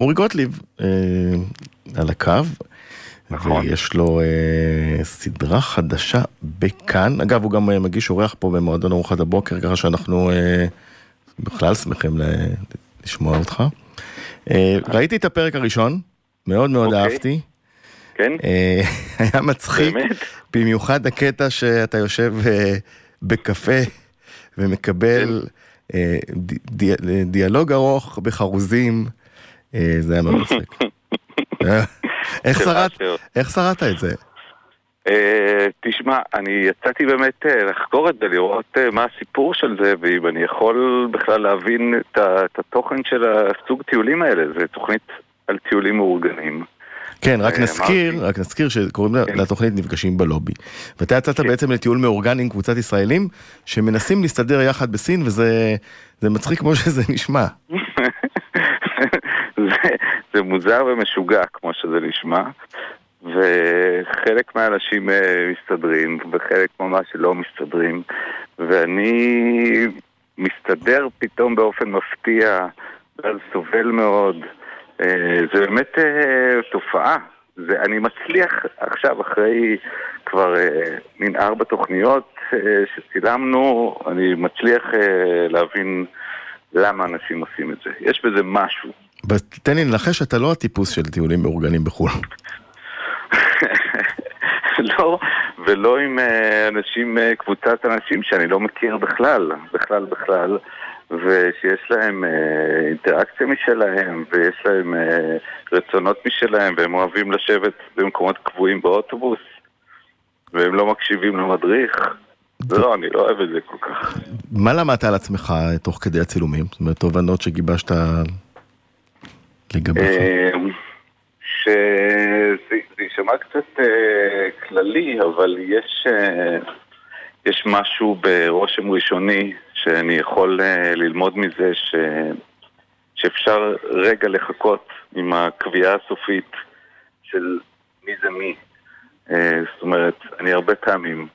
אורי גוטליב אה, על הקו, נכון. ויש לו אה, סדרה חדשה בכאן. אגב, הוא גם אה, מגיש אורח פה במועדון ארוחת הבוקר, ככה שאנחנו אה, בכלל שמחים ל- לשמוע אותך. אה, ראיתי את הפרק הראשון, מאוד מאוד אוקיי. אהבתי. כן? אה, היה מצחיק, באמת? במיוחד הקטע שאתה יושב אה, בקפה ומקבל אה, ד- ד- דיאלוג ארוך בחרוזים, אה, זה היה מאוד מצחיק. אה, איך שרדת- את זה? אה, תשמע, אני יצאתי באמת אה, לחקור את זה, לראות אה, מה הסיפור של זה, ואם אני יכול בכלל להבין את התוכן של הסוג טיולים האלה. זה תוכנית על טיולים מאורגנים. כן, רק אה, נזכיר. רק נזכיר שקוראים כן. לתוכנית נפגשים בלובי. ואתה יצאת כן. בעצם לטיול מאורגן עם קבוצת ישראלים שמנסים להסתדר יחד בסין, וזה זה מצחיק כמו שזה נשמע. זה, זה מוזר ומשוגע, כמו שזה נשמע. וחלק מהאנשים אה, מסתדרים, וחלק ממש לא מסתדרים. ואני מסתדר פתאום באופן מפתיע, ואז סובל מאוד. אה, זה באמת אה, תופעה. זה, אני מצליח עכשיו, אחרי כבר מין ארבע תוכניות שצילמנו, אני מצליח להבין למה אנשים עושים את זה. יש בזה משהו. תן לי לנחש, אתה לא הטיפוס של טיולים מאורגנים בחו"ל. לא, ולא עם אה, אנשים, אה, קבוצת אנשים שאני לא מכיר בכלל, בכלל בכלל, ושיש להם אה, אינטראקציה משלהם, ויש להם רצונות משלהם, והם אוהבים לשבת במקומות קבועים באוטובוס, והם לא מקשיבים למדריך. לא, אני לא אוהב את זה כל כך. מה למדת על עצמך תוך כדי הצילומים? זאת אומרת, תובנות שגיבשת לגביך. שזה זה יישמע קצת אה, כללי, אבל יש, אה, יש משהו ברושם ראשוני שאני יכול אה, ללמוד מזה ש, שאפשר רגע לחכות עם הקביעה הסופית של מי זה מי. זאת אומרת, אני הרבה פעמים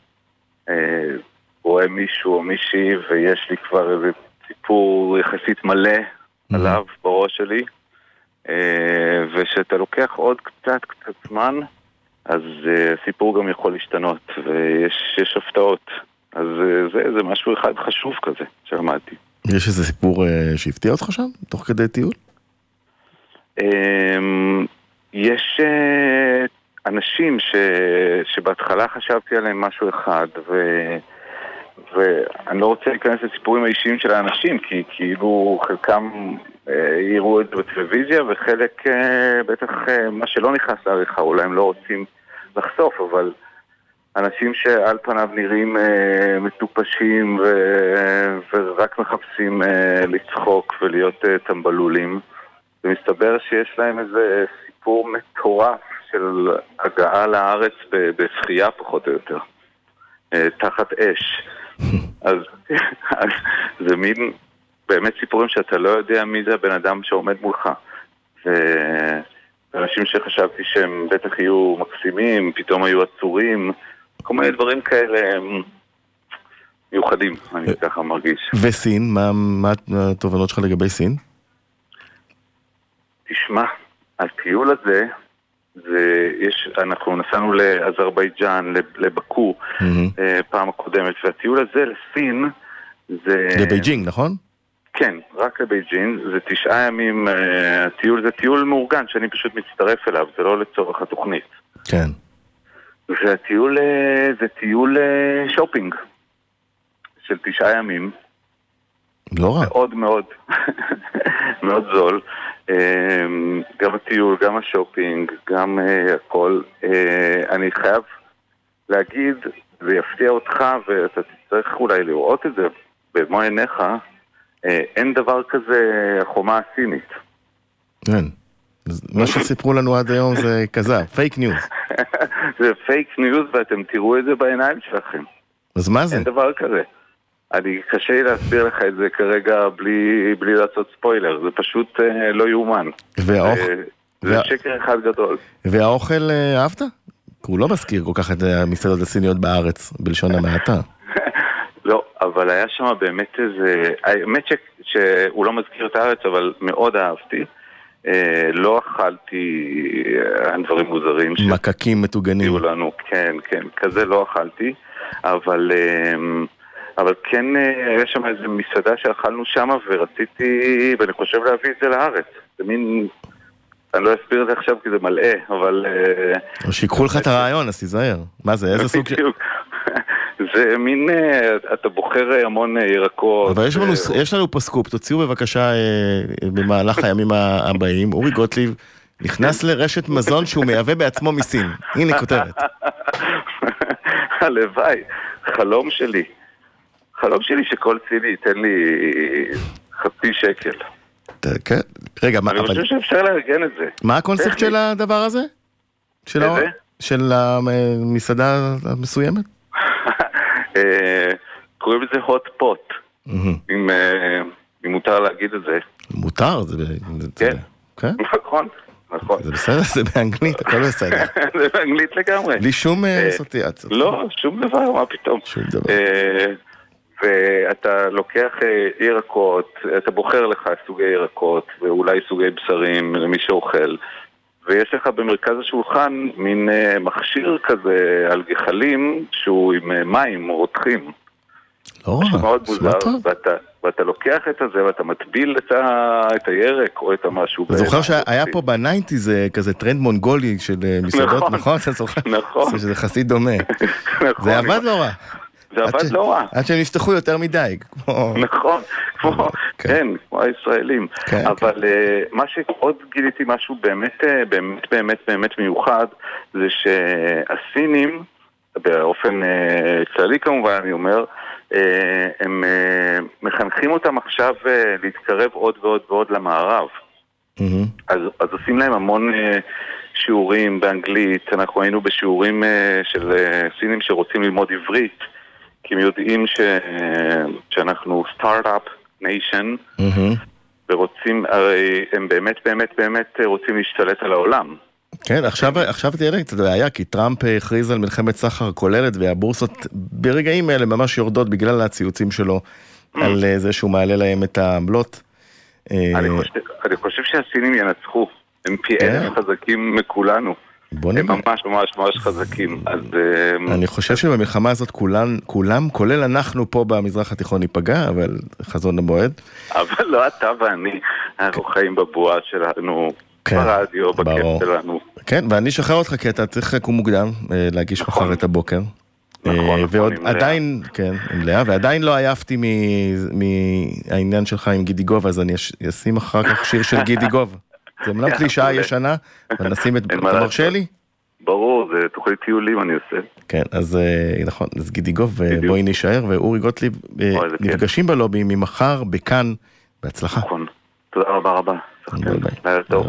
אה, רואה מישהו או מישהי ויש לי כבר איזה סיפור יחסית מלא עליו בראש שלי. אה, וכשאתה לוקח עוד קצת קצת זמן, אז אה, הסיפור גם יכול להשתנות, ויש יש הפתעות. אז אה, זה, זה משהו אחד חשוב כזה שלמדתי. יש איזה סיפור שהפתיע אותך שם, תוך כדי טיול? אמ, יש אנשים ש, שבהתחלה חשבתי עליהם משהו אחד, ו, ואני לא רוצה להיכנס לסיפורים האישיים של האנשים, כי כאילו חלקם אה, יראו את זה בטלוויזיה, וחלק אה, בטח אה, מה שלא נכנס לעריכה, אולי הם לא רוצים לחשוף, אבל אנשים שעל פניו נראים אה, מטופשים ו, ורק מחפשים אה, לצחוק ולהיות אה, טמבלולים. ומסתבר שיש להם איזה סיפור מטורף של הגעה לארץ בשחייה פחות או יותר, אה, תחת אש. אז, אז זה מין באמת סיפורים שאתה לא יודע מי זה הבן אדם שעומד מולך. ואנשים שחשבתי שהם בטח יהיו מקסימים, פתאום היו עצורים, כל מיני דברים כאלה הם מיוחדים, אני ככה מרגיש. וסין, מה מה התובנות שלך לגבי סין? תשמע, הטיול הזה, זה, יש, אנחנו נסענו לאזרבייג'אן, לב- לבאקו. אה, פעם הקודמת, והטיול הזה לסין, זה... לבייג'ינג, נכון? כן, רק לבייג'ינג, זה תשעה ימים, אה, הטיול זה טיול מאורגן שאני פשוט מצטרף אליו, זה לא לצורך התוכנית. כן. והטיול אה, זה טיול אה, שופינג של תשעה ימים, לא רע. מאוד מאוד, מאוד זול. אה, גם הטיול, גם השופינג, גם אה, הכל. אה, אני חייב להגיד, זה יפתיע אותך ואתה תצטרך אולי לראות את זה במו עיניך, אה, אין דבר כזה החומה הסינית. כן. מה שסיפרו לנו עד היום זה כזב, פייק ניוז. זה פייק ניוז ואתם תראו את זה בעיניים שלכם. אז מה זה? אין דבר כזה. אני, קשה לי להסביר לך את זה כרגע בלי, בלי לעשות ספוילר, זה פשוט אה, לא יאומן. והאוכל- אה, זה וה- שקר אחד גדול. והאוכל אה, אהבת? כי הוא לא מזכיר כל כך את אה, המסעדות הסיניות בארץ, בלשון המעטה. לא, אבל היה שם באמת איזה... האמת ש, שהוא לא מזכיר את הארץ, אבל מאוד אהבתי. אה, לא אכלתי אה, דברים מוזרים. מקקים מטוגנים. שהביאו לנו, כן, כן, כזה לא אכלתי, אבל... אה, אבל כן אה, היה שם איזה מסעדה שאכלנו שם ורציתי, ואני חושב להביא את זה לארץ. זה מין... אני לא אסביר את זה עכשיו כי זה מלאה, אבל... אה, או שיקחו לך את הרעיון, אז תיזהר. מה זה, איזה סוג של... זה מין, אה, אתה בוחר המון ירקות. אבל יש לנו, יש לנו פה סקופ, תוציאו בבקשה במהלך הימים הבאים. אורי גוטליב נכנס לרשת מזון שהוא מייבא בעצמו מסין. הנה כותרת. הלוואי, חלום שלי. חלום שלי שכל סיני ייתן לי חצי שקל. כן, רגע, מה... אני חושב שאפשר לארגן את זה. מה הקונספט של הדבר הזה? של המסעדה המסוימת? קוראים לזה hot pot, אם מותר להגיד את זה. מותר? זה... כן, נכון. נכון. זה בסדר, זה באנגלית, הכל בסדר. זה באנגלית לגמרי. בלי שום אסוציאציות. לא, שום דבר, מה פתאום. שום דבר. ואתה לוקח ירקות, אתה בוחר לך סוגי ירקות ואולי סוגי בשרים למי שאוכל ויש לך במרכז השולחן מין מכשיר כזה על גחלים שהוא עם מים רותחים. לא רע, מאוד מוזר, ואתה, ואתה לוקח את הזה ואתה מטביל את, ה, את הירק או את המשהו. אתה זוכר שהיה פה ב nineties כזה טרנד מונגולי של מסעדות, נכון? נכון? נכון. שזה יחסית דומה. נכון. זה עבד לא רע. זה עבד לא רע. עד שהם נפתחו יותר מדי. נכון, כמו, כן, כמו הישראלים. אבל מה שעוד גיליתי משהו באמת, באמת, באמת, באמת מיוחד, זה שהסינים, באופן כללי כמובן אני אומר, הם מחנכים אותם עכשיו להתקרב עוד ועוד ועוד למערב. אז, אז עושים להם המון שיעורים באנגלית, אנחנו היינו בשיעורים של סינים שרוצים ללמוד עברית. כי הם יודעים ש... שאנחנו start-up nation, ורוצים, הרי הם באמת באמת באמת רוצים להשתלט על העולם. כן, עכשיו, עכשיו תהיה לי קצת בעיה, כי טראמפ הכריז על מלחמת סחר כוללת, והבורסות ברגעים אלה ממש יורדות בגלל הציוצים שלו על זה שהוא מעלה להם את העמלות. אני חושב, אני חושב שהסינים ינצחו, הם פי אלף חזקים מכולנו. בוא נראה. הם ממש ממש ממש חזקים, אז... אני חושב שבמלחמה הזאת כולם, כולם, כולל אנחנו פה במזרח התיכון ניפגע, אבל חזון המועד. אבל לא אתה ואני, אנחנו חיים בבועה שלנו, ברדיו, בכיף שלנו. כן, ואני אשחרר אותך כי אתה צריך לקום מוקדם, להגיש מחר את הבוקר. נכון, ועוד עדיין, כן, עם לאה, ועדיין לא עייפתי מהעניין שלך עם גידי גוב, אז אני אשים אחר כך שיר של גידי גוב. זה אמנם קלישאה ישנה, אבל נשים את... אתה מרשה לי? ברור, זה תוכנית טיולים אני עושה. כן, אז נכון, אז גידי גוב, בואי נישאר, ואורי גוטליב נפגשים בלובי ממחר בכאן, בהצלחה. נכון, תודה רבה רבה. ביי. לילה טוב.